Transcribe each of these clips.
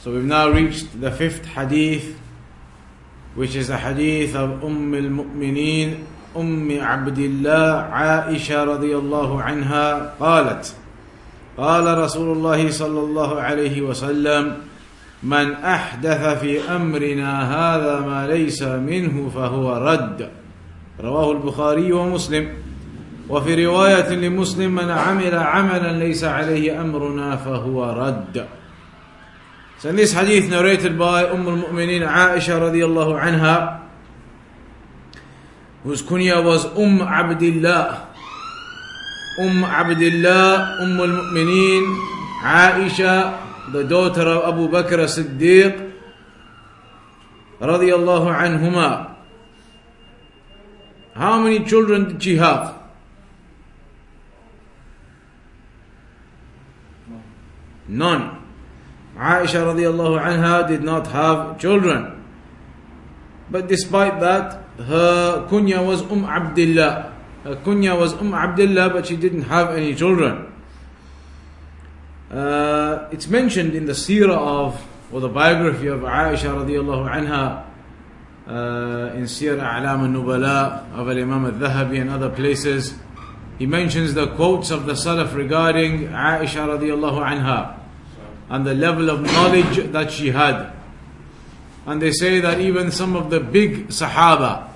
so we've now reached the fifth hadith which is the hadith of ام عبد الله عائشه رضي الله عنها قالت قال رسول الله صلى الله عليه وسلم من احدث في امرنا هذا ما ليس منه فهو رد رواه البخاري ومسلم وفي روايه لمسلم من عمل عملا ليس عليه امرنا فهو رد So in this hadith narrated by Umm al-Mu'mineen Aisha radiallahu anha whose kunya was Umm Abdullah Umm Abdullah Umm al-Mu'mineen Aisha the daughter of Abu Bakr as-Siddiq radiallahu anhuma. How many children did she have? None. Aisha radiallahu anha did not have children. But despite that, her kunya was Umm Abdullah. Her kunya was Umm Abdullah, but she didn't have any children. Uh, it's mentioned in the seerah of, or the biography of Aisha radiallahu anha, uh, in Siyar A'lam al-Nubala of Imam al-Dhahabi and other places. He mentions the quotes of the Salaf regarding Aisha radiallahu anha and the level of knowledge that she had. And they say that even some of the big Sahaba,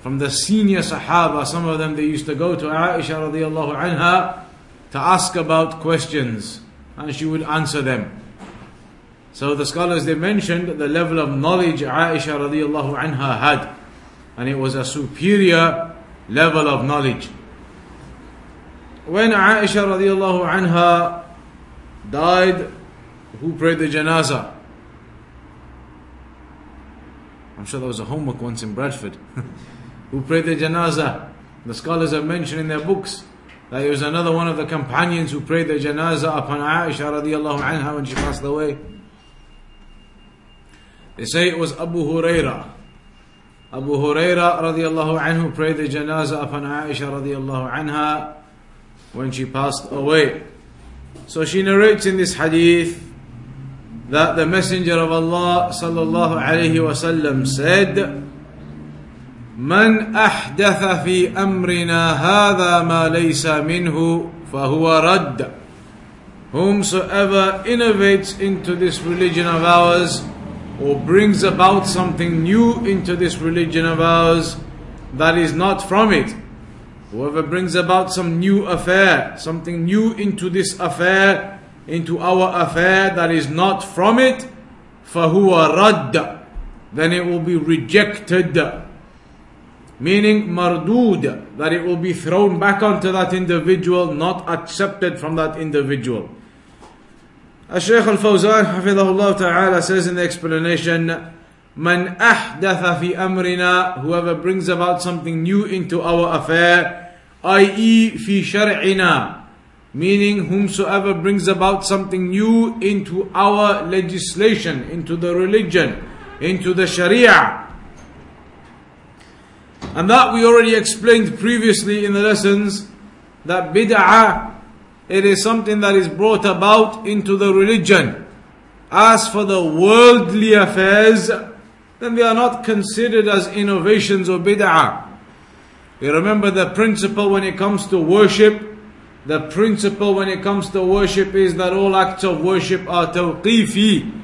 from the senior Sahaba, some of them they used to go to Aisha radiallahu anha to ask about questions and she would answer them. So the scholars they mentioned the level of knowledge Aisha radiallahu anha had, and it was a superior level of knowledge. When Aisha radiallahu anha died, who prayed the janazah? I'm sure there was a homework once in Bradford. who prayed the janazah? The scholars have mentioned in their books that it was another one of the companions who prayed the janazah upon Aisha radiallahu anha when she passed away. They say it was Abu Huraira. Abu Huraira radiallahu anhu prayed the janazah upon Aisha radiallahu anha when she passed away. So she narrates in this hadith that the Messenger of Allah sallallahu alayhi wasallam said, من احدث في امرنا هذا ما ليس منه فهو رد whomsoever innovates into this religion of ours or brings about something new into this religion of ours that is not from it whoever brings about some new affair something new into this affair into our affair that is not from it فهو رد then it will be rejected meaning mardud, that it will be thrown back onto that individual, not accepted from that individual. Al-Shaykh Al-Fawzan, Hafidhahullah Ta'ala, says in the explanation, Man ahdatha fi amrina, whoever brings about something new into our affair, i.e. fi shar'ina, meaning whomsoever brings about something new into our legislation, into the religion, into the sharia, and that we already explained previously in the lessons that bid'ah it is something that is brought about into the religion. As for the worldly affairs, then they are not considered as innovations or bid'ah. You remember the principle when it comes to worship. The principle when it comes to worship is that all acts of worship are tawqifi,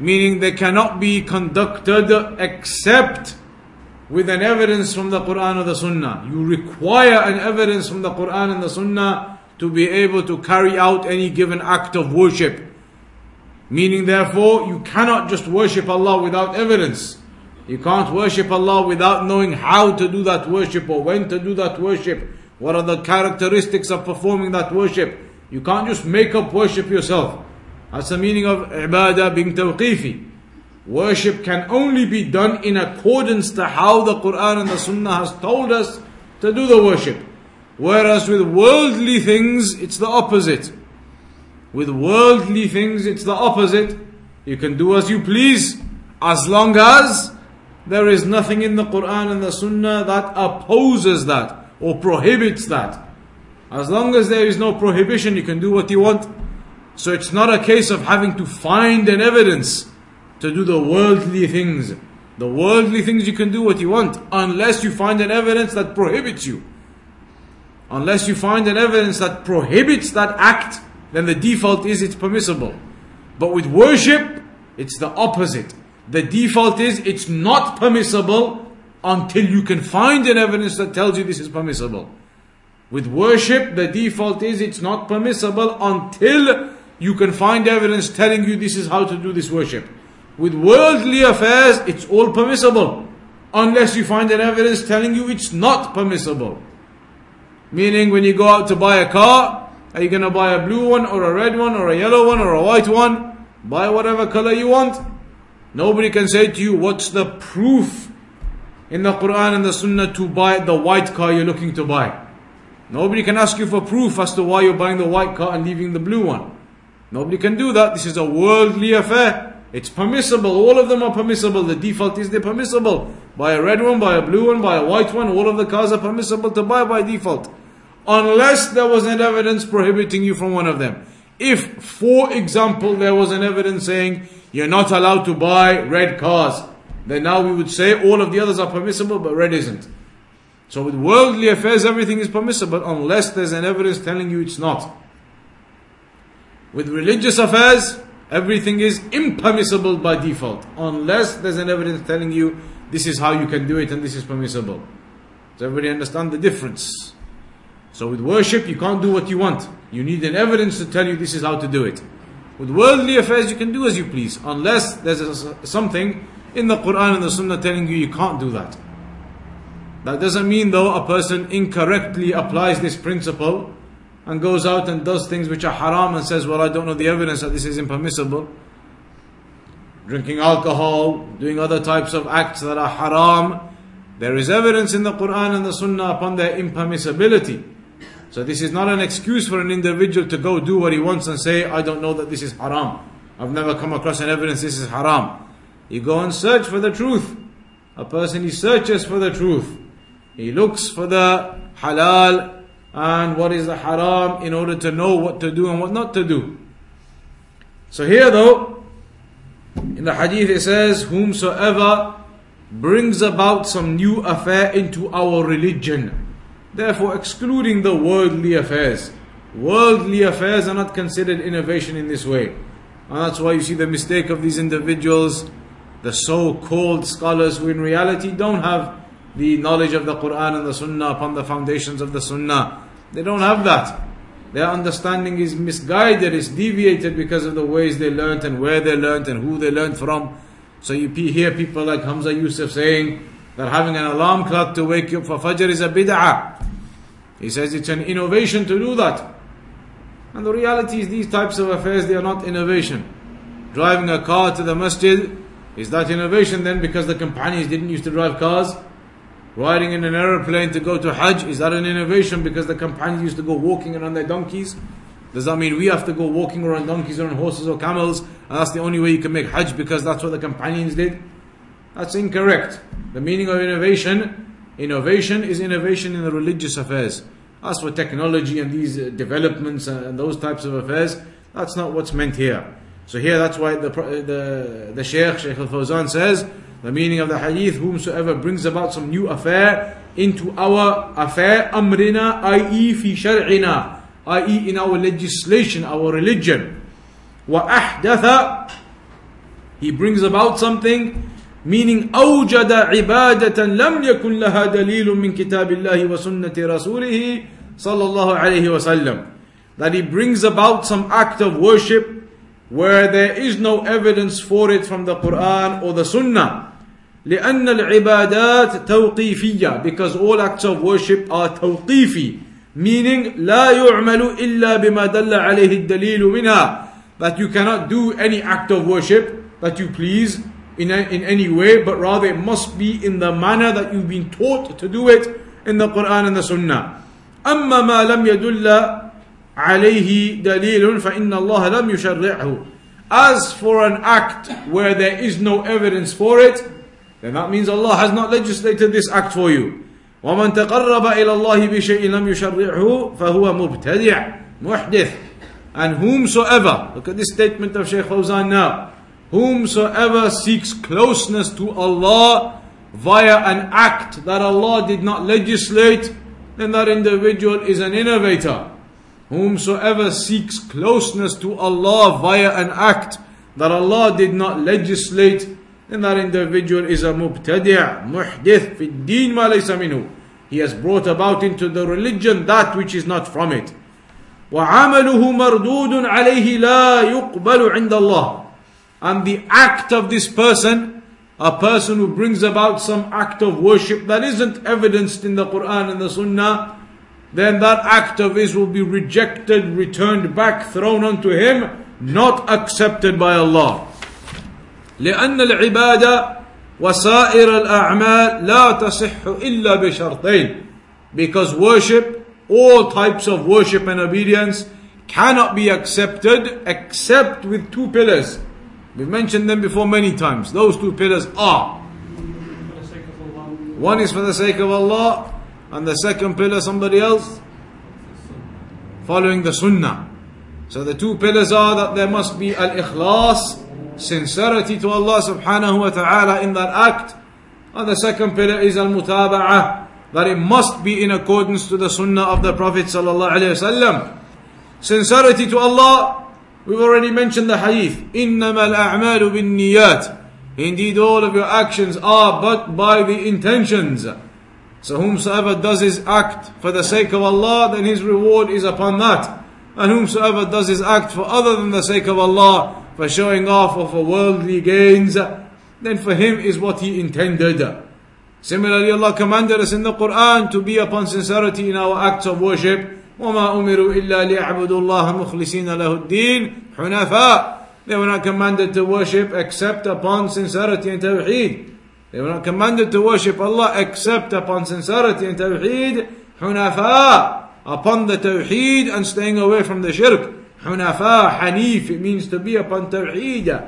meaning they cannot be conducted except with an evidence from the Quran or the Sunnah. You require an evidence from the Quran and the Sunnah to be able to carry out any given act of worship. Meaning, therefore, you cannot just worship Allah without evidence. You can't worship Allah without knowing how to do that worship or when to do that worship. What are the characteristics of performing that worship? You can't just make up worship yourself. That's the meaning of ibadah being tawqifi. Worship can only be done in accordance to how the Quran and the Sunnah has told us to do the worship. Whereas with worldly things, it's the opposite. With worldly things, it's the opposite. You can do as you please, as long as there is nothing in the Quran and the Sunnah that opposes that or prohibits that. As long as there is no prohibition, you can do what you want. So it's not a case of having to find an evidence to do the worldly things. The worldly things you can do what you want unless you find an evidence that prohibits you. Unless you find an evidence that prohibits that act, then the default is it's permissible. But with worship, it's the opposite. The default is it's not permissible until you can find an evidence that tells you this is permissible. With worship, the default is it's not permissible until you can find evidence telling you this is how to do this worship. With worldly affairs, it's all permissible. Unless you find an evidence telling you it's not permissible. Meaning, when you go out to buy a car, are you going to buy a blue one, or a red one, or a yellow one, or a white one? Buy whatever color you want. Nobody can say to you, what's the proof in the Quran and the Sunnah to buy the white car you're looking to buy? Nobody can ask you for proof as to why you're buying the white car and leaving the blue one. Nobody can do that. This is a worldly affair. It's permissible. All of them are permissible. The default is they're permissible. Buy a red one, buy a blue one, buy a white one. All of the cars are permissible to buy by default. Unless there was an evidence prohibiting you from one of them. If, for example, there was an evidence saying you're not allowed to buy red cars, then now we would say all of the others are permissible, but red isn't. So with worldly affairs, everything is permissible unless there's an evidence telling you it's not. With religious affairs, Everything is impermissible by default, unless there's an evidence telling you this is how you can do it and this is permissible. Does everybody understand the difference? So with worship, you can't do what you want. You need an evidence to tell you this is how to do it. With worldly affairs, you can do as you please, unless there's a, something in the Quran and the Sunnah telling you you can't do that. That doesn't mean, though, a person incorrectly applies this principle and goes out and does things which are haram and says, Well, I don't know the evidence that this is impermissible. Drinking alcohol, doing other types of acts that are haram. There is evidence in the Quran and the Sunnah upon their impermissibility. So this is not an excuse for an individual to go do what he wants and say, I don't know that this is haram. I've never come across an evidence this is haram. You go and search for the truth. A person he searches for the truth. He looks for the halal and what is the haram in order to know what to do and what not to do. So here though, in the hadith it says, Whomsoever brings about some new affair into our religion. Therefore, excluding the worldly affairs. Worldly affairs are not considered innovation in this way. And that's why you see the mistake of these individuals, the so called scholars who in reality don't have the knowledge of the Quran and the Sunnah upon the foundations of the Sunnah. They don't have that. Their understanding is misguided, is deviated because of the ways they learnt and where they learnt and who they learnt from. So you hear people like Hamza Yusuf saying that having an alarm clock to wake you up for Fajr is a bid'ah. He says it's an innovation to do that. And the reality is these types of affairs, they are not innovation. Driving a car to the masjid, is that innovation then because the companions didn't used to drive cars? Riding in an aeroplane to go to Hajj, is that an innovation because the companions used to go walking around their donkeys? Does that mean we have to go walking around donkeys or on horses or camels and that's the only way you can make Hajj because that's what the companions did? That's incorrect. The meaning of innovation, innovation is innovation in the religious affairs. As for technology and these uh, developments and those types of affairs, that's not what's meant here. So here that's why the, the, the Shaykh, Shaykh al-Fawzan says, the meaning of the hadith, whomsoever brings about some new affair into our affair, amrina, i.e. fi shar'ina, i.e. in our legislation, our religion. وأحدث He brings about something meaning أوجد عبادة لم يكن لها دليل من كتاب الله وسنة رسوله صلى الله عليه وسلم that he brings about some act of worship where there is no evidence for it from the Quran or the Sunnah لأن العبادات توقيفية because all acts of worship are توقيفي meaning لا يعمل إلا بما دل عليه الدليل منها that you cannot do any act of worship that you please in, a, in any way, but rather it must be in the manner that you've been taught to do it in the Quran and the Sunnah. أما ما لم يدل عليه دليل فإن الله لم يشرعه. As for an act where there is no evidence for it, then that means Allah has not legislated this act for you. ومن تقرب إلى الله بشيء لم يشرعه فهو مبتدع محدث and whomsoever look at this statement of Shaykh Fawzan now whomsoever seeks closeness to Allah via an act that Allah did not legislate then that individual is an innovator whomsoever seeks closeness to Allah via an act that Allah did not legislate then that individual is a mubtadi' muhdith fi din ma laysa minhu he has brought about into the religion that which is not from it وعمله مردود عليه لا يقبل عند الله and the act of this person a person who brings about some act of worship that isn't evidenced in the Quran and the Sunnah then that act of his will be rejected returned back thrown onto him not accepted by Allah لأن العبادة وسائر الأعمال لا تصح إلا بشرطين because worship all types of worship and obedience cannot be accepted except with two pillars we mentioned them before many times those two pillars are one is for the sake of Allah and the second pillar somebody else following the sunnah so the two pillars are that there must be al-ikhlas sincerity to Allah subhanahu wa ta'ala in that act. And the second pillar is al mutaba'ah, that it must be in accordance to the sunnah of the Prophet sallallahu alayhi wasallam. Sincerity to Allah, we've already mentioned the hadith. إِنَّمَا الْأَعْمَالُ بِالنِّيَّاتِ Indeed, all of your actions are but by the intentions. So whomsoever does his act for the sake of Allah, then his reward is upon that. And whomsoever does his act for other than the sake of Allah, for showing off or for worldly gains, then for him is what he intended. Similarly, Allah commanded us in the Quran to be upon sincerity in our acts of worship. وما أمروا إلا ليعبدوا الله مخلصين له الدين حنفاء They were not commanded to worship except upon sincerity and tawheed. They were not commanded to worship Allah except upon sincerity and tawheed. حنفاء Upon the tawheed and staying away from the shirk. حنفاء حنيف it means to be upon توحيد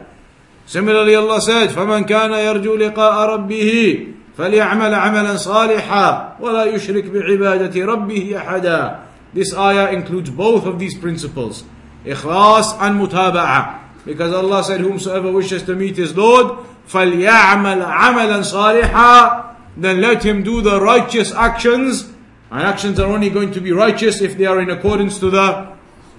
Similarly Allah said فمن كان يرجو لقاء ربه فليعمل عملا صالحا ولا يشرك بعبادة ربه أحدا This ayah includes both of these principles إخلاص and متابعة Because Allah said whomsoever wishes to meet his Lord فليعمل عملا صالحا Then let him do the righteous actions and actions are only going to be righteous if they are in accordance to the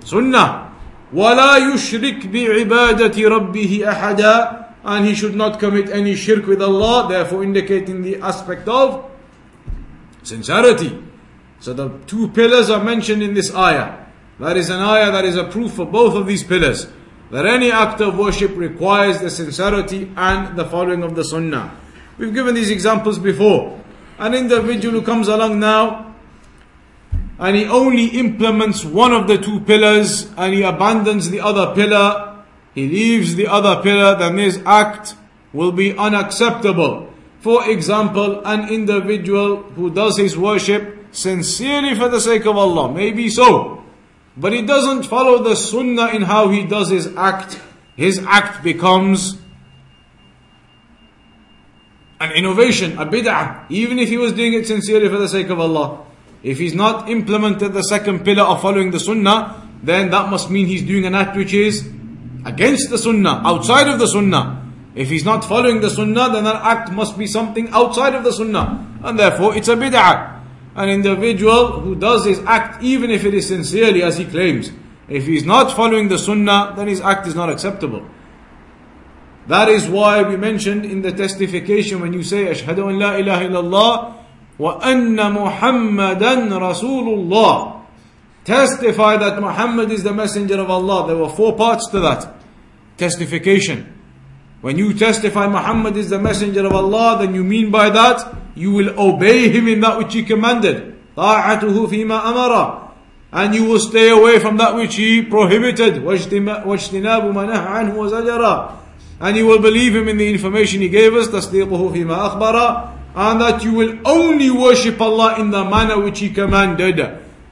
sunnah ولا يشرك بعبادة ربه أحدا and he should not commit any shirk with Allah therefore indicating the aspect of sincerity so the two pillars are mentioned in this ayah that is an ayah that is a proof for both of these pillars that any act of worship requires the sincerity and the following of the sunnah. We've given these examples before. An individual who comes along now and he only implements one of the two pillars and he abandons the other pillar, he leaves the other pillar, then his act will be unacceptable. For example, an individual who does his worship sincerely for the sake of Allah, maybe so, but he doesn't follow the sunnah in how he does his act, his act becomes an innovation, a bid'ah, even if he was doing it sincerely for the sake of Allah. If he's not implemented the second pillar of following the sunnah, then that must mean he's doing an act which is against the sunnah, outside of the sunnah. If he's not following the sunnah, then that act must be something outside of the sunnah. And therefore it's a bid'ah an individual who does his act even if it is sincerely as he claims. If he's not following the sunnah, then his act is not acceptable. That is why we mentioned in the testification when you say Ashhadu an la ilaha illallah wa anna Muhammadan Rasulullah. Testify that Muhammad is the messenger of Allah. There were four parts to that. Testification. When you testify Muhammad is the messenger of Allah, then you mean by that you will obey him in that which he commanded. طاعته فيما أمر. and you will stay away from that which he prohibited وَاجْتِنَابُ مَا نَهَى عَنْهُ وَزَجَرَ and you will believe him in the information he gave us تَصْدِيقُهُ فِيمَا أَخْبَرَ and that you will only worship Allah in the manner which he commanded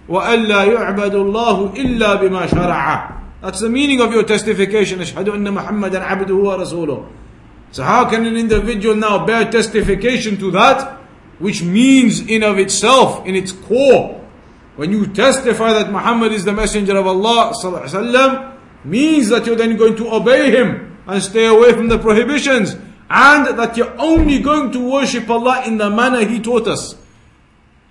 وَأَلَّا يُعْبَدُ اللَّهُ إِلَّا بِمَا شَرَعَ That's the meaning of your testification أشهد أن محمدا عبده ورسوله So how can an individual now bear testification to that which means in of itself, in its core, when you testify that Muhammad is the messenger of Allah وسلم, means that you're then going to obey him and stay away from the prohibitions and that you're only going to worship Allah in the manner he taught us.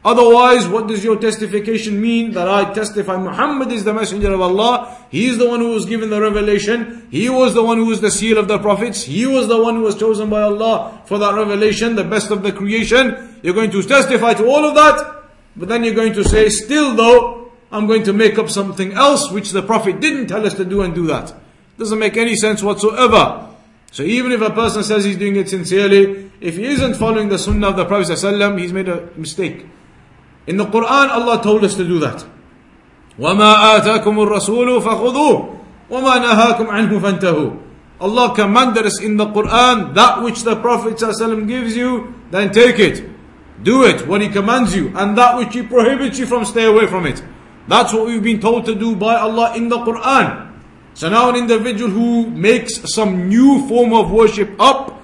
Otherwise, what does your testification mean? That I testify Muhammad is the messenger of Allah. He is the one who was given the revelation. He was the one who was the seal of the prophets. He was the one who was chosen by Allah for that revelation, the best of the creation. You're going to testify to all of that. But then you're going to say, still though, I'm going to make up something else which the Prophet didn't tell us to do and do that. Doesn't make any sense whatsoever. So even if a person says he's doing it sincerely, if he isn't following the sunnah of the Prophet he's made a mistake. In the Quran, Allah told us to do that. وَمَا آتَاكُمُ الرَّسُولُ فَخُذُوهُ وَمَا نَهَاكُمْ عَنْهُ فَانْتَهُوا Allah commanded us in the Quran, that which the Prophet ﷺ gives you, then take it. Do it, what he commands you. And that which he prohibits you from, stay away from it. That's what we've been told to do by Allah in the Quran. So now an individual who makes some new form of worship up,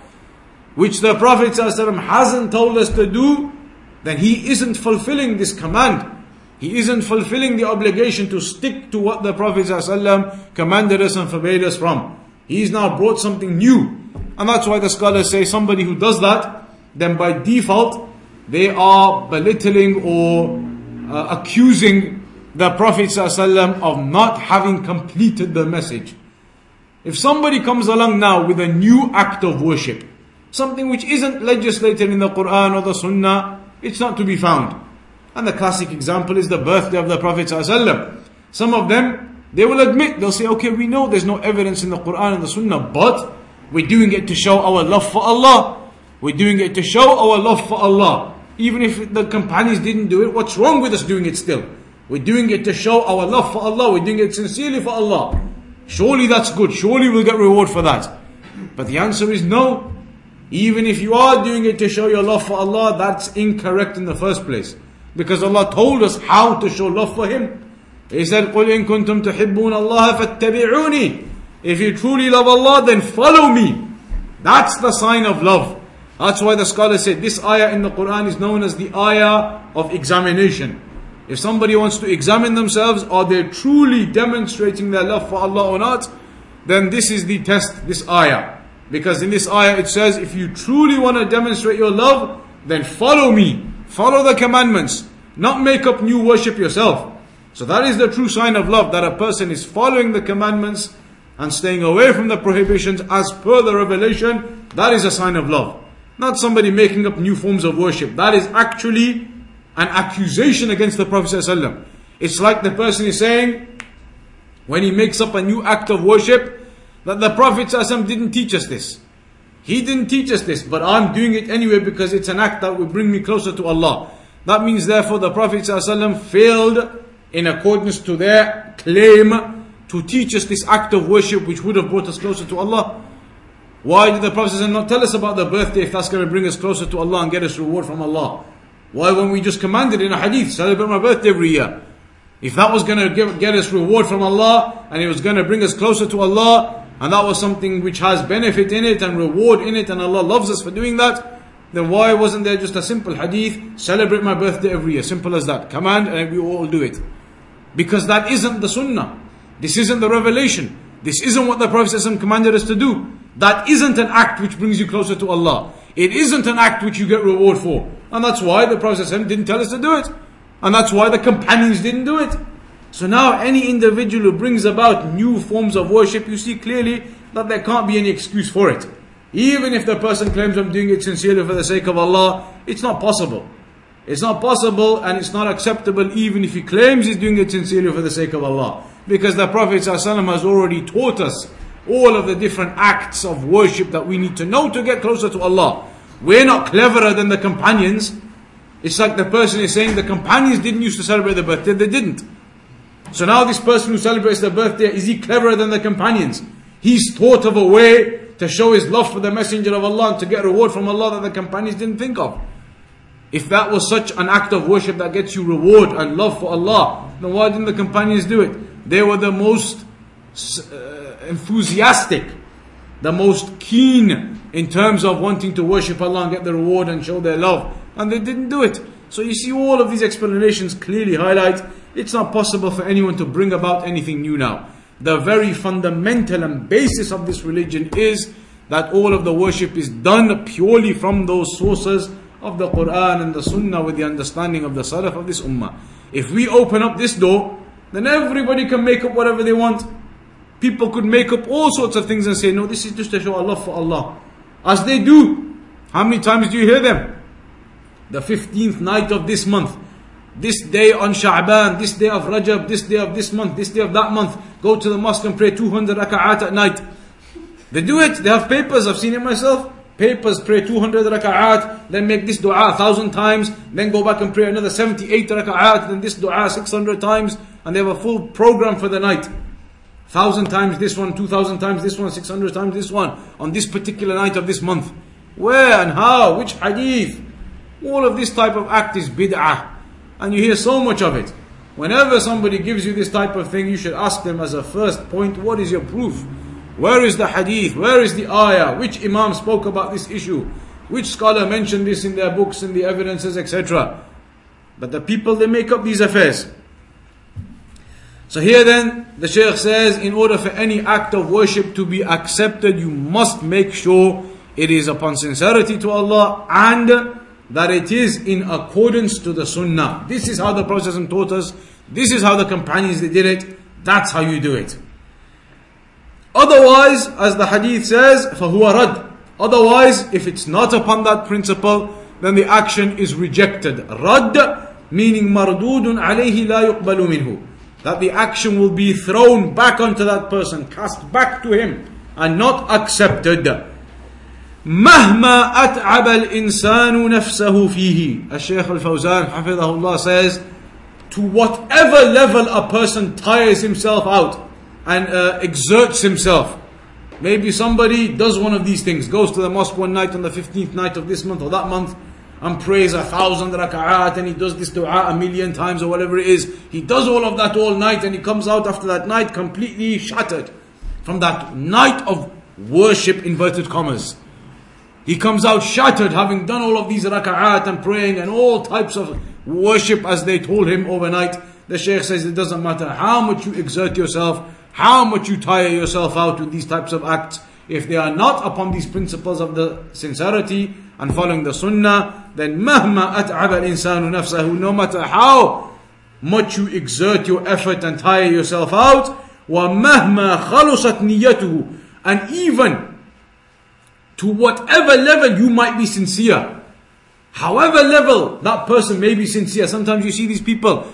which the Prophet ﷺ hasn't told us to do, then he isn't fulfilling this command. He isn't fulfilling the obligation to stick to what the Prophet ﷺ commanded us and forbade us from. He's now brought something new. And that's why the scholars say somebody who does that, then by default, they are belittling or uh, accusing the Prophet ﷺ of not having completed the message. If somebody comes along now with a new act of worship, something which isn't legislated in the Quran or the Sunnah, it's not to be found. And the classic example is the birthday of the Prophet. Some of them, they will admit, they'll say, okay, we know there's no evidence in the Quran and the Sunnah, but we're doing it to show our love for Allah. We're doing it to show our love for Allah. Even if the companions didn't do it, what's wrong with us doing it still? We're doing it to show our love for Allah. We're doing it sincerely for Allah. Surely that's good. Surely we'll get reward for that. But the answer is no. Even if you are doing it to show your love for Allah, that's incorrect in the first place. Because Allah told us how to show love for Him. He said, قُلْ إِن كُنْتُمْ تُحِبُّونَ اللَّهَ فَاتَّبِعُونِي If you truly love Allah, then follow me. That's the sign of love. That's why the scholar said this ayah in the Quran is known as the ayah of examination. If somebody wants to examine themselves, are they truly demonstrating their love for Allah or not? Then this is the test, this ayah. Because in this ayah it says, if you truly want to demonstrate your love, then follow me. Follow the commandments. Not make up new worship yourself. So that is the true sign of love, that a person is following the commandments and staying away from the prohibitions as per the revelation. That is a sign of love. Not somebody making up new forms of worship. That is actually an accusation against the Prophet ﷺ. It's like the person is saying, when he makes up a new act of worship, that the Prophet ﷺ didn't teach us this. He didn't teach us this, but I'm doing it anyway because it's an act that will bring me closer to Allah. That means therefore the Prophet ﷺ failed in accordance to their claim to teach us this act of worship which would have brought us closer to Allah. Why did the Prophet ﷺ not tell us about the birthday if that's going to bring us closer to Allah and get us reward from Allah? Why when we just commanded in a hadith, celebrate my birthday every year? If that was going to give, get us reward from Allah and it was going to bring us closer to Allah, and that was something which has benefit in it and reward in it, and Allah loves us for doing that, then why wasn't there just a simple hadith, celebrate my birthday every year? Simple as that. Command and we all do it. Because that isn't the sunnah. This isn't the revelation. This isn't what the Prophet commanded us to do. That isn't an act which brings you closer to Allah. It isn't an act which you get reward for. And that's why the Prophet didn't tell us to do it. And that's why the companions didn't do it. So now any individual who brings about new forms of worship, you see clearly that there can't be any excuse for it. Even if the person claims I'm doing it sincerely for the sake of Allah, it's not possible. It's not possible and it's not acceptable even if he claims he's doing it sincerely for the sake of Allah. Because the Prophet ﷺ has already taught us all of the different acts of worship that we need to know to get closer to Allah. We're not cleverer than the companions. It's like the person is saying the companions didn't used to celebrate the birthday, they didn't. So now this person who celebrates their birthday, is he cleverer than the companions? He's thought of a way to show his love for the Messenger of Allah and to get reward from Allah that the companions didn't think of. If that was such an act of worship that gets you reward and love for Allah, then why didn't the companions do it? They were the most uh, enthusiastic, the most keen in terms of wanting to worship Allah and get the reward and show their love, and they didn't do it. So you see, all of these explanations clearly highlight it's not possible for anyone to bring about anything new now. The very fundamental and basis of this religion is that all of the worship is done purely from those sources of the Quran and the Sunnah with the understanding of the Salaf of this Ummah. If we open up this door, then everybody can make up whatever they want. People could make up all sorts of things and say, no, this is just to show Allah for Allah. As they do. How many times do you hear them? The 15th night of this month. This day on Sha'ban, this day of Rajab, this day of this month, this day of that month. Go to the mosque and pray 200 raka'at at night. They do it. They have papers. I've seen it myself papers, pray 200 raka'at, then make this dua a thousand times, then go back and pray another 78 raka'at, then this dua 600 times, and they have a full program for the night. Thousand times this one, two thousand times this one, six hundred times this one, on this particular night of this month. Where and how? Which hadith? All of this type of act is bid'ah. And you hear so much of it. Whenever somebody gives you this type of thing, you should ask them as a first point, what is your proof? Where is the hadith? Where is the ayah? Which imam spoke about this issue? Which scholar mentioned this in their books and the evidences, etc. But the people, they make up these affairs. So here then, the Shaykh says, in order for any act of worship to be accepted, you must make sure it is upon sincerity to Allah and that it is in accordance to the Sunnah. This is how the Prophet taught us. This is how the companions they did it. That's how you do it. Otherwise, as the hadith says, فَهُوَ رَدْ Otherwise, if it's not upon that principle, then the action is rejected. Rad meaning mardudun alayhi la yuqbalu minhu. That the action will be thrown back onto that person, cast back to him, and not accepted. مهما أتعب الإنسان نفسه فيه الشيخ الفوزان حفظه الله says to whatever level a person tires himself out and uh, exerts himself. Maybe somebody does one of these things, goes to the mosque one night on the 15th night of this month or that month and prays a thousand raka'at and he does this dua a million times or whatever it is. He does all of that all night and he comes out after that night completely shattered from that night of worship, inverted commas. He comes out shattered, having done all of these raka'at and praying and all types of worship as they told him overnight. The Shaykh says it doesn't matter how much you exert yourself, how much you tire yourself out with these types of acts. If they are not upon these principles of the sincerity and following the sunnah, then mahma at'aba al-insanu nafsahu, no matter how much you exert your effort and tire yourself out, wa mahma khalusat niyatuhu, and even to whatever level you might be sincere however level that person may be sincere sometimes you see these people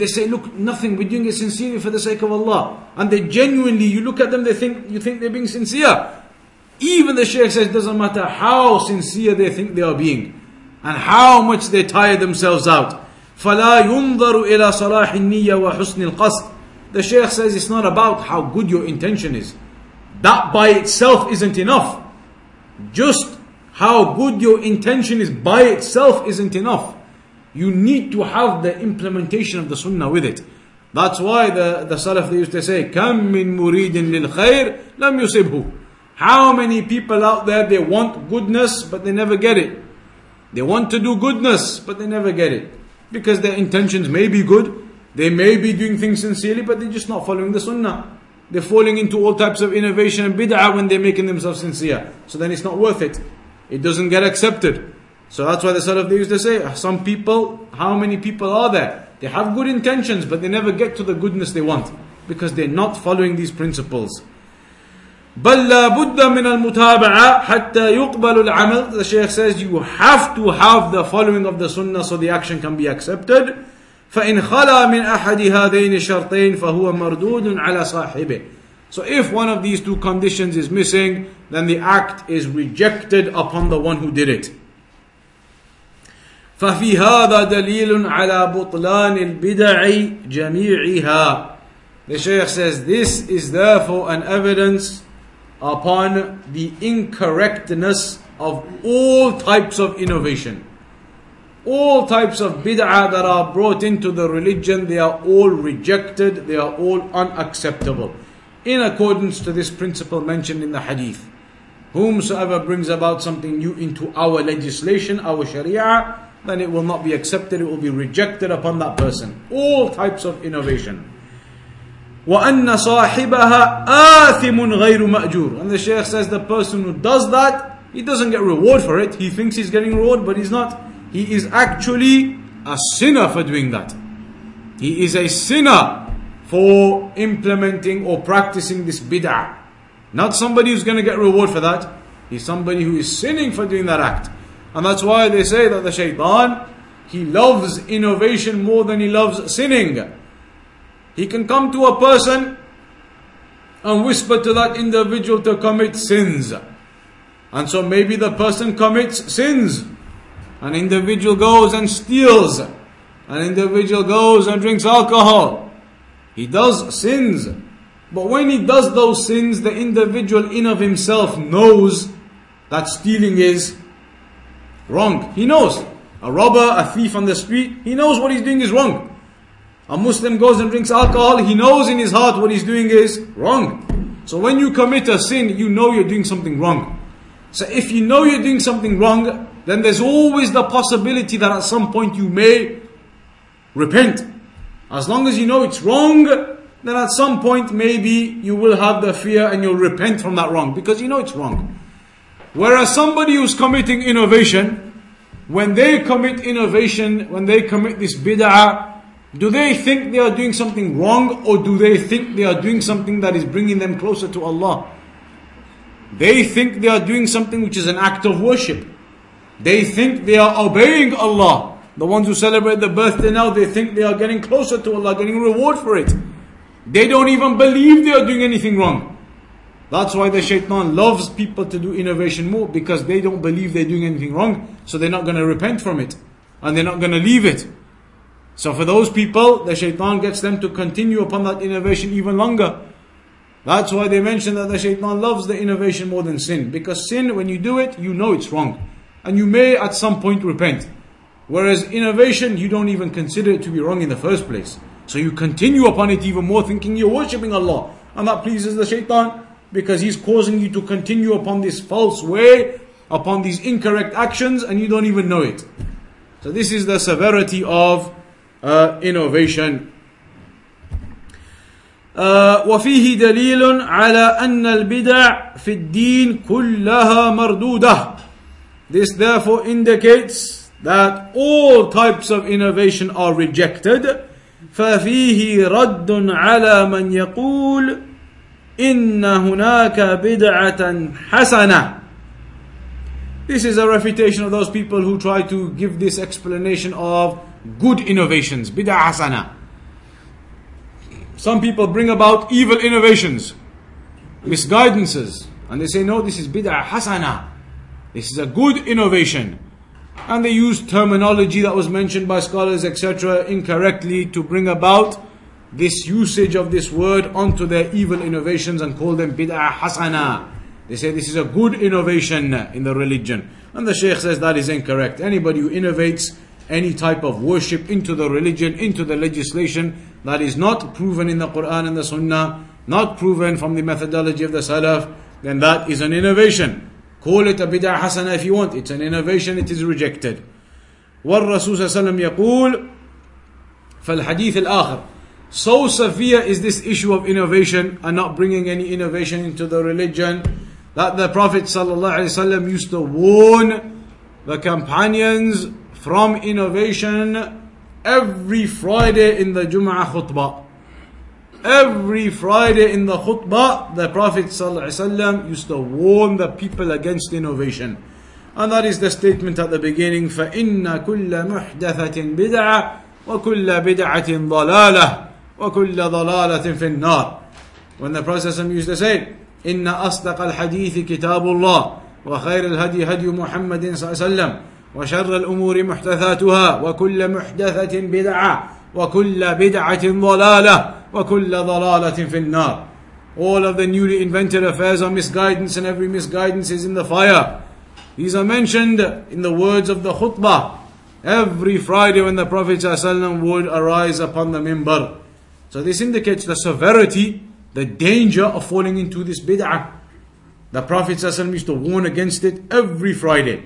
they say, look, nothing, we're doing it sincerely for the sake of Allah. And they genuinely, you look at them, they think, you think they're being sincere. Even the Shaykh says, doesn't matter how sincere they think they are being. And how much they tire themselves out. فَلَا يُنظَرُ إِلَى صَلَاحِ النِّيَّةِ وَحُسْنِ الْقَصْدِ The Shaykh says it's not about how good your intention is. That by itself isn't enough. Just how good your intention is by itself isn't enough you need to have the implementation of the sunnah with it. That's why the, the Salaf they used to say, كم من مريد للخير لم يصبه. How many people out there they want goodness but they never get it. They want to do goodness but they never get it. Because their intentions may be good, they may be doing things sincerely but they're just not following the sunnah. They're falling into all types of innovation and bid'ah when they're making themselves sincere. So then it's not worth it. It doesn't get accepted. So that's why the Salaf they used to say, some people, how many people are there? They have good intentions, but they never get to the goodness they want because they're not following these principles. بل لا بد من المتابعة حتى يقبل العمل The Shaykh says you have to have the following of the sunnah so the action can be accepted فإن خلا من أحد هذين الشرطين فهو مردود على صاحبه So if one of these two conditions is missing then the act is rejected upon the one who did it ففي هذا دليل على بطلان البدع جميعها The Shaykh says this is therefore an evidence upon the incorrectness of all types of innovation. All types of bid'ah that are brought into the religion, they are all rejected, they are all unacceptable. In accordance to this principle mentioned in the hadith. Whomsoever brings about something new into our legislation, our sharia, then it will not be accepted, it will be rejected upon that person. All types of innovation. وأن صاحبها آثم غير مأجور. And the Shaykh says the person who does that, he doesn't get reward for it. He thinks he's getting reward, but he's not. he is actually a sinner for doing that. He is a sinner for implementing or practicing this bid'ah. Not somebody who's going to get reward for that. He's somebody who is sinning for doing that act. And that's why they say that the shaitan, he loves innovation more than he loves sinning. He can come to a person and whisper to that individual to commit sins. And so maybe the person commits sins. An individual goes and steals. An individual goes and drinks alcohol. He does sins. But when he does those sins, the individual in of himself knows that stealing is wrong. He knows. A robber, a thief on the street, he knows what he's doing is wrong. A Muslim goes and drinks alcohol, he knows in his heart what he's doing is wrong. So when you commit a sin, you know you're doing something wrong. So if you know you're doing something wrong, then there's always the possibility that at some point you may repent. As long as you know it's wrong, then at some point maybe you will have the fear and you'll repent from that wrong because you know it's wrong. Whereas somebody who's committing innovation, when they commit innovation, when they commit this bid'ah, do they think they are doing something wrong or do they think they are doing something that is bringing them closer to Allah? They think they are doing something which is an act of worship. They think they are obeying Allah. The ones who celebrate the birthday now, they think they are getting closer to Allah, getting reward for it. They don't even believe they are doing anything wrong. That's why the shaitan loves people to do innovation more because they don't believe they're doing anything wrong, so they're not going to repent from it and they're not going to leave it. So for those people, the shaitan gets them to continue upon that innovation even longer. That's why they mention that the shaitan loves the innovation more than sin. Because sin, when you do it, you know it's wrong And you may at some point repent. Whereas innovation, you don't even consider it to be wrong in the first place. So you continue upon it even more thinking you're worshipping Allah. And that pleases the shaitan because he's causing you to continue upon this false way, upon these incorrect actions, and you don't even know it. So this is the severity of uh, innovation. Uh, وفيه دليل على أن البدع في الدين كلها مردودة. This therefore indicates that all types of innovation are rejected. ففيه رد على من يقول إن هناك بدعة حسنة. This is a refutation of those people who try to give this explanation of good innovations, bid'ah hasana. Some people bring about evil innovations, misguidances, and they say, no, this is bid'ah hasana. This is a good innovation. And they use terminology that was mentioned by scholars, etc., incorrectly to bring about this usage of this word onto their evil innovations and call them bid'ah hasana. They say this is a good innovation in the religion. And the Shaykh says that is incorrect. Anybody who innovates any type of worship into the religion, into the legislation that is not proven in the Quran and the Sunnah, not proven from the methodology of the Salaf, then that is an innovation. Call it a bid'ah hasana if you want. It's an innovation, it is rejected. والرسول صلى الله عليه وسلم يقول فالحديث الآخر So severe is this issue of innovation and not bringing any innovation into the religion that the Prophet ﷺ used to warn the companions from innovation every Friday in the Jum'ah khutbah. Every Friday in the khutbah, the Prophet ﷺ used to warn the people against innovation. And that is the statement at the beginning, فَإِنَّ كُلَّ مُحْدَثَةٍ بِدْعَةٍ وَكُلَّ بِدْعَةٍ ضَلَالَةٍ وَكُلَّ ضَلَالَةٍ فِي النَّارِ When the Prophet used to say, إِنَّ أَصْدَقَ الْحَدِيثِ كِتَابُ اللَّهِ وخير الهدي هدي محمد صلى الله عليه وسلم وشر الأمور محدثاتها وكل محدثة بدعة وكل بدعة ضلالة وكل ضلالة في النار All of the newly invented affairs are misguidance and every misguidance is in the fire. These are mentioned in the words of the khutbah every Friday when the Prophet ﷺ would arise upon the mimbar. So this indicates the severity, the danger of falling into this bid'ah. The Prophet ﷺ used to warn against it every Friday.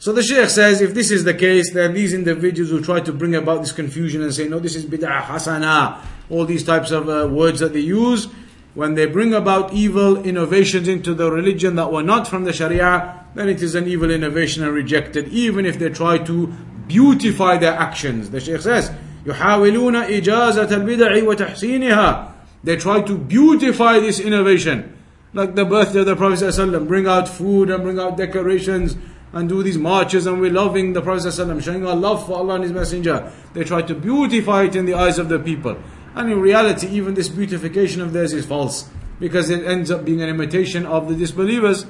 So the Shaykh says, if this is the case, then these individuals will try to bring about this confusion and say, no, this is bid'ah hasana. All these types of uh, words that they use. When they bring about evil innovations into the religion that were not from the Sharia, then it is an evil innovation and rejected, even if they try to beautify their actions. The Shaykh says, يحاولون إجازة البدع وتحسينها. They try to beautify this innovation. Like the birthday of the Prophet ﷺ, bring out food and bring out decorations and do these marches and we're loving the Prophet ﷺ, showing our love for Allah and His Messenger. They try to beautify it in the eyes of the people. And in reality, even this beautification of theirs is false because it ends up being an imitation of the disbelievers.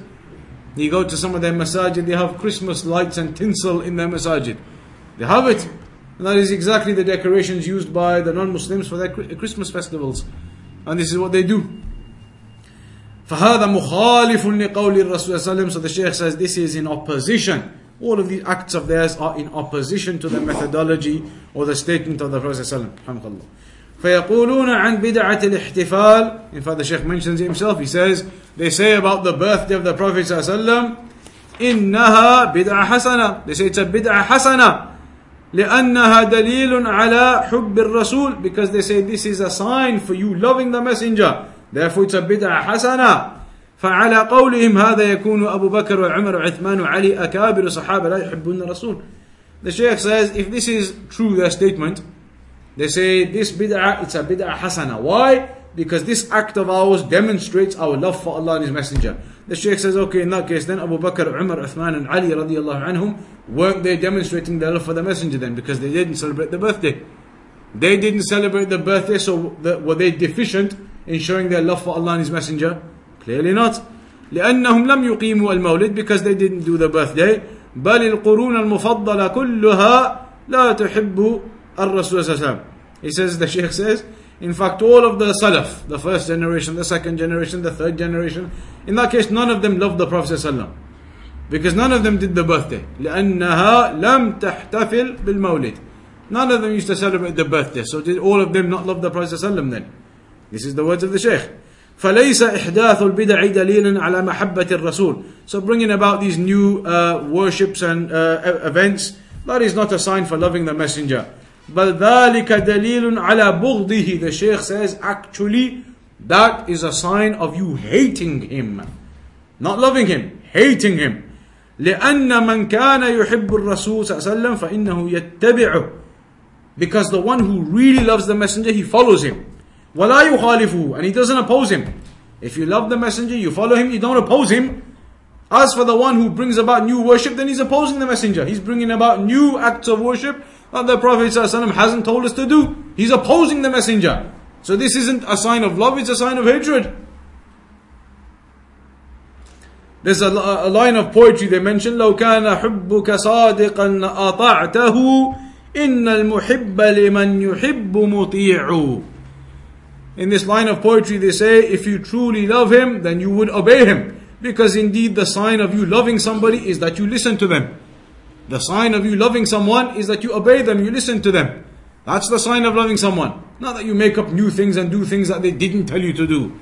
You go to some of their masajid, they have Christmas lights and tinsel in their masajid. They have it. And that is exactly the decorations used by the non Muslims for their Christmas festivals. And this is what they do. فهذا مخالف لقول الرسول صلى الله عليه وسلم so the Shaykh says this is in opposition all of these acts of theirs are in opposition to the methodology or the statement of the Prophet صلى الله عليه وسلم فيقولون عن بدعة الاحتفال in fact the Shaykh mentions it himself he says they say about the birthday of the Prophet صلى الله عليه وسلم إنها بدعة حسنة they say it's a بدعة حسنة لأنها دليل على حب الرسول because they say this is a sign for you loving the messenger Therefore it's a bid'ah hasana. فعلى قولهم هذا يكون أبو بكر وعمر وعثمان وعلي أكابر صحابة لا يحبون الرسول. The Shaykh says if this is true their statement, they say this bid'ah it's a bid'ah hasana. Why? Because this act of ours demonstrates our love for Allah and His Messenger. The Shaykh says, okay, in that case, then Abu Bakr, Umar, Uthman, and Ali radiallahu anhum weren't they demonstrating their love for the Messenger then because they didn't celebrate the birthday? They didn't celebrate the birthday, so the, were they deficient in showing their love for Allah and His Messenger? Clearly not. لأنهم لم يقيموا المولد because they didn't do the birthday بل القرون المفضلة كلها لا تحب الرسول صلى الله عليه وسلم He says, the Shaykh says, in fact all of the Salaf, the first generation, the second generation, the third generation, in that case none of them loved the Prophet صلى الله عليه وسلم because none of them did the birthday لأنها لم تحتفل بالمولد None of them used to celebrate the birthday. So did all of them not love the Prophet ﷺ then? This is the words of the Shaykh. فليس إحداث البدع دليلا على محبة الرسول. So bringing about these new uh, worships and uh, events, that is not a sign for loving the messenger. بل ذلك دليل على بغضه. The Shaykh says actually that is a sign of you hating him. Not loving him, hating him. لأن من كان يحب الرسول صلى الله عليه وسلم فإنه يتبعه because the one who really loves the messenger, he follows him. وَلَا يُخَالِفُهُ And he doesn't oppose him. If you love the messenger, you follow him, you don't oppose him. As for the one who brings about new worship, then he's opposing the messenger. He's bringing about new acts of worship that the Prophet _ﷺ hasn't told us to do. He's opposing the messenger. So this isn't a sign of love, it's a sign of hatred. There's a, a line of poetry they mention, لو كان حبك صادقا أطعته إن المحب لمن يحب مطيع In this line of poetry they say, if you truly love him, then you would obey him. Because indeed the sign of you loving somebody is that you listen to them. The sign of you loving someone is that you obey them, you listen to them. That's the sign of loving someone. Not that you make up new things and do things that they didn't tell you to do.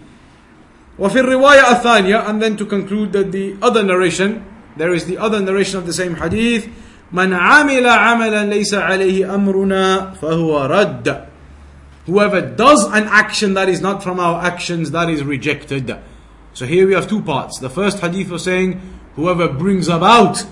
وفي الرواية الثانية and then to conclude that the other narration, there is the other narration of the same hadith, من عمل عملا ليس عليه أمرنا فهو رد Whoever does an action that is not from our actions, that is rejected. So here we have two parts. The first hadith was saying, whoever brings about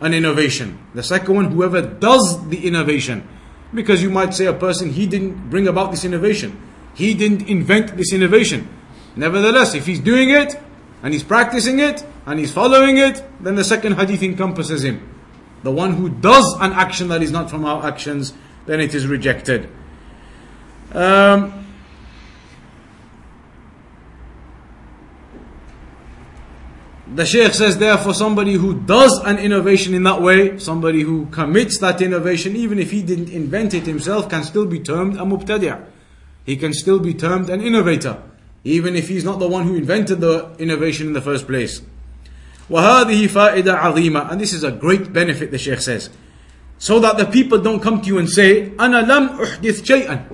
an innovation. The second one, whoever does the innovation. Because you might say a person, he didn't bring about this innovation. He didn't invent this innovation. Nevertheless, if he's doing it, and he's practicing it, and he's following it, then the second hadith encompasses him the one who does an action that is not from our actions, then it is rejected. Um, The Shaykh says, therefore, somebody who does an innovation in that way, somebody who commits that innovation, even if he didn't invent it himself, can still be termed a mubtadi'. He can still be termed an innovator, even if he's not the one who invented the innovation in the first place. وهذه فائدة عظيمة and this is a great benefit the Shaykh says so that the people don't come to you and say أنا لم أحدث شيئا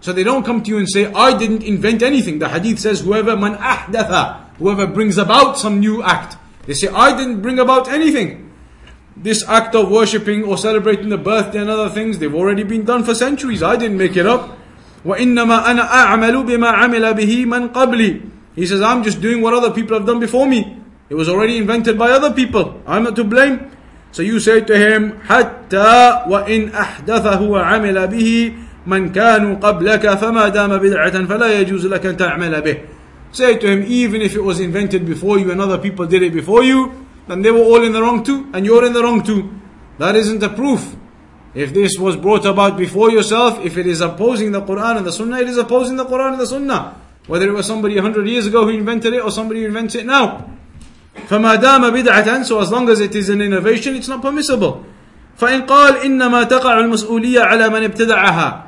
so they don't come to you and say I didn't invent anything the hadith says whoever man أحدث whoever brings about some new act they say I didn't bring about anything this act of worshipping or celebrating the birthday and other things they've already been done for centuries I didn't make it up وإنما أنا أعمل بما عمل به من قبلي he says I'm just doing what other people have done before me it was already invented by other people. I'm not to blame. So you say to him, حتى وإن أحدثه وعمل به من كانوا قبلك فما دام بدعة فلا يجوز لك أن تعمل به. Say to him, even if it was invented before you and other people did it before you, then they were all in the wrong too, and you're in the wrong too. That isn't a proof. If this was brought about before yourself, if it is opposing the Quran and the Sunnah, it is opposing the Quran and the Sunnah. Whether it was somebody a hundred years ago who invented it or somebody who invents it now. فما دام بدعة so as long as it is an innovation it's not permissible فإن قال إنما تقع المسؤولية على من ابتدعها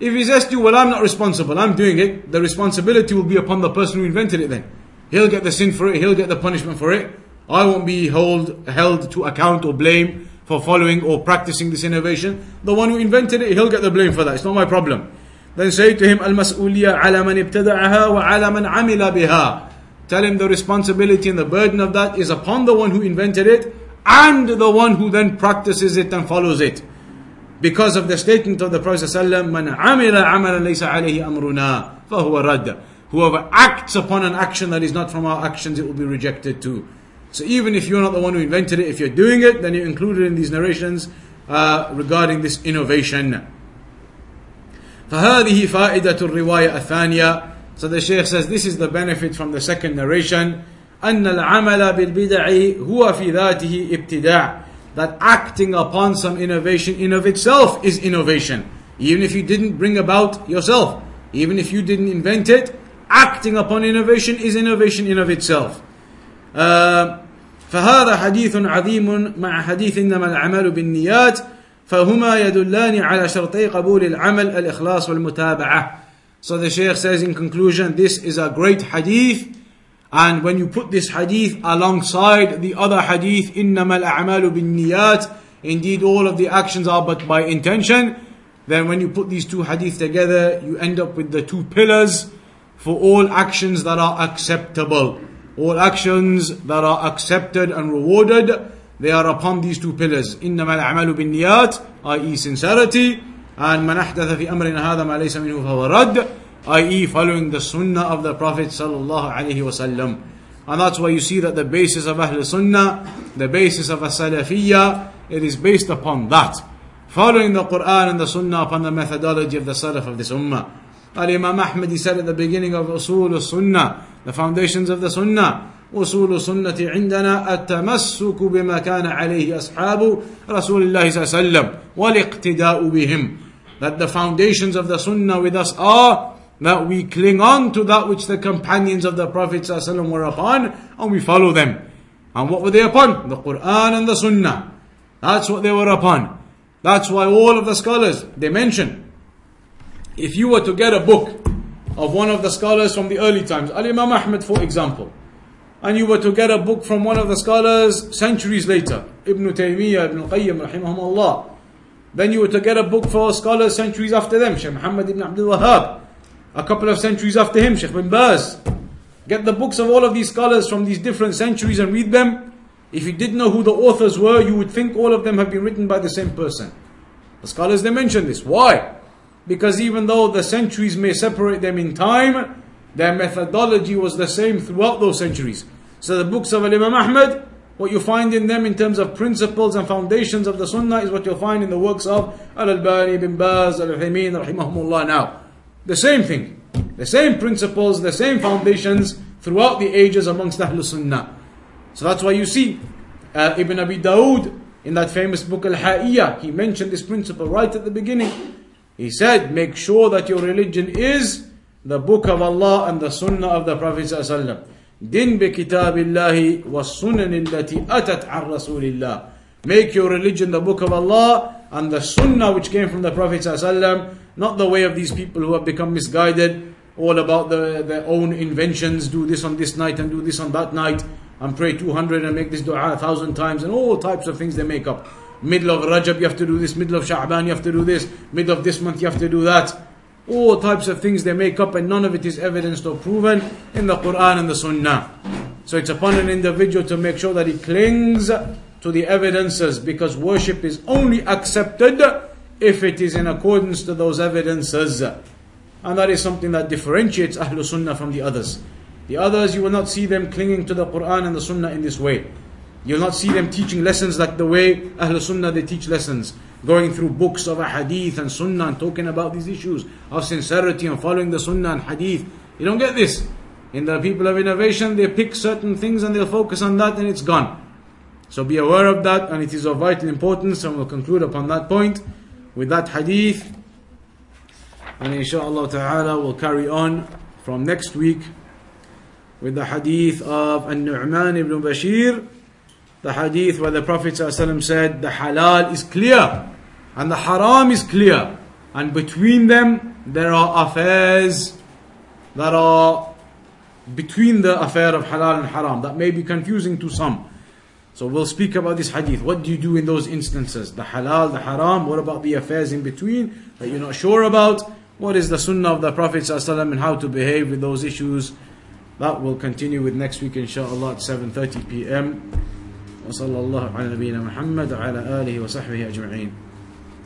If he says to you, well, I'm not responsible, I'm doing it, the responsibility will be upon the person who invented it then. He'll get the sin for it, he'll get the punishment for it. I won't be hold, held to account or blame for following or practicing this innovation. The one who invented it, he'll get the blame for that. It's not my problem. Then say to him, Al-Mas'uliyah ala man ibtada'aha wa ala man amila biha. Tell him the responsibility and the burden of that is upon the one who invented it and the one who then practices it and follows it Because of the statement of the Prophet ﷺ, من عمل عملا ليس عليه أمرنا فهو رد. Whoever acts upon an action that is not from our actions, it will be rejected too. So even if you're not the one who invented it, if you're doing it, then you're included in these narrations uh, regarding this innovation. فهذه فائدة الرواية الثانية so the Shaykh says this is the benefit from the second narration. أن العمل بالبدع هو في ذاته ابتداع. That acting upon some innovation in of itself is innovation. Even if you didn't bring about yourself. Even if you didn't invent it, acting upon innovation is innovation in of itself. Uh, فهذا حديث عظيم مع حديث إنما الأعمال بالنيات فهما يدلان على شرطي قبول العمل الإخلاص والمتابعة so the Shaykh says in conclusion, this is a great hadith. And when you put this hadith alongside the other hadith, إِنَّمَا الْأَعْمَالُ بِالنِّيَّاتِ Indeed, all of the actions are but by intention. Then when you put these two hadith together, you end up with the two pillars for all actions that are acceptable. All actions that are accepted and rewarded, they are upon these two pillars. إِنَّمَا الْأَعْمَالُ بِالنِّيَّاتِ i.e. sincerity, and من أحدث في أمرنا هذا ما ليس منه فهو رد i.e. following the sunnah of the Prophet sallallahu alaihi wasallam. And that's why you see that the basis of Ahl Sunnah, the basis of a Salafiyya, it is based upon that. Following the Quran and the Sunnah upon the methodology of the Salaf of this Ummah. Al Imam Ahmad he said at the beginning of Usul Sunnah, the foundations of the Sunnah. أصول السنة عندنا التمسك بما كان عليه أصحاب رسول الله صلى الله عليه وسلم والاقتداء بهم that the foundations of the Sunnah with us are that we cling on to that which the companions of the Prophet ﷺ were upon and we follow them. And what were they upon? The Quran and the Sunnah. That's what they were upon. That's why all of the scholars, they mention, if you were to get a book of one of the scholars from the early times, Al Imam Ahmad for example, and you were to get a book from one of the scholars centuries later, Ibn Taymiyyah, Ibn Qayyim, rahimahumullah, then you were to get a book for scholars centuries after them, Shaykh Muhammad ibn Abdul Wahhab. A couple of centuries after him, Shaykh bin Baz. Get the books of all of these scholars from these different centuries and read them. If you didn't know who the authors were, you would think all of them have been written by the same person. The scholars they mention this. Why? Because even though the centuries may separate them in time, their methodology was the same throughout those centuries. So the books of Imam Ahmad what you find in them in terms of principles and foundations of the Sunnah is what you'll find in the works of Al-Albani, Ibn Baz, Al-Uthaymeen, rahimahumullah now. The same thing, the same principles, the same foundations throughout the ages amongst Ahlul Sunnah. So that's why you see uh, Ibn Abi Dawood in that famous book Al Ha'iyah, he mentioned this principle right at the beginning. He said, Make sure that your religion is the book of Allah and the Sunnah of the Prophet. Din bi kitabillahi was sunan illati atat ar rasulillah. Make your religion the book of Allah and the Sunnah which came from the Prophet not the way of these people who have become misguided, all about the, their own inventions, do this on this night and do this on that night, and pray 200 and make this dua a thousand times, and all types of things they make up. Middle of Rajab you have to do this, middle of Sha'ban you have to do this, middle of this month you have to do that. All types of things they make up, and none of it is evidenced or proven in the Quran and the Sunnah. So it's upon an individual to make sure that he clings to the evidences because worship is only accepted if it is in accordance to those evidences. And that is something that differentiates Ahlul Sunnah from the others. The others, you will not see them clinging to the Quran and the Sunnah in this way. You'll not see them teaching lessons like the way Ahlul Sunnah they teach lessons. Going through books of hadith and Sunnah and talking about these issues of sincerity and following the Sunnah and hadith. You don't get this. In the people of innovation, they pick certain things and they'll focus on that and it's gone. So be aware of that, and it is of vital importance, and we'll conclude upon that point with that hadith. And inshallah ta'ala, we'll carry on from next week with the hadith of An-Nu'man ibn Bashir, the hadith where the Prophet said, the halal is clear, and the haram is clear, and between them there are affairs that are between the affair of halal and haram, that may be confusing to some. So we'll speak about this hadith. What do you do in those instances? The halal, the haram, what about the affairs in between that you're not sure about? What is the sunnah of the Prophet ﷺ and how to behave with those issues? That will continue with next week inshallah at 7.30 p.m. وصلى الله على نبينا محمد وعلى آله وصحبه أجمعين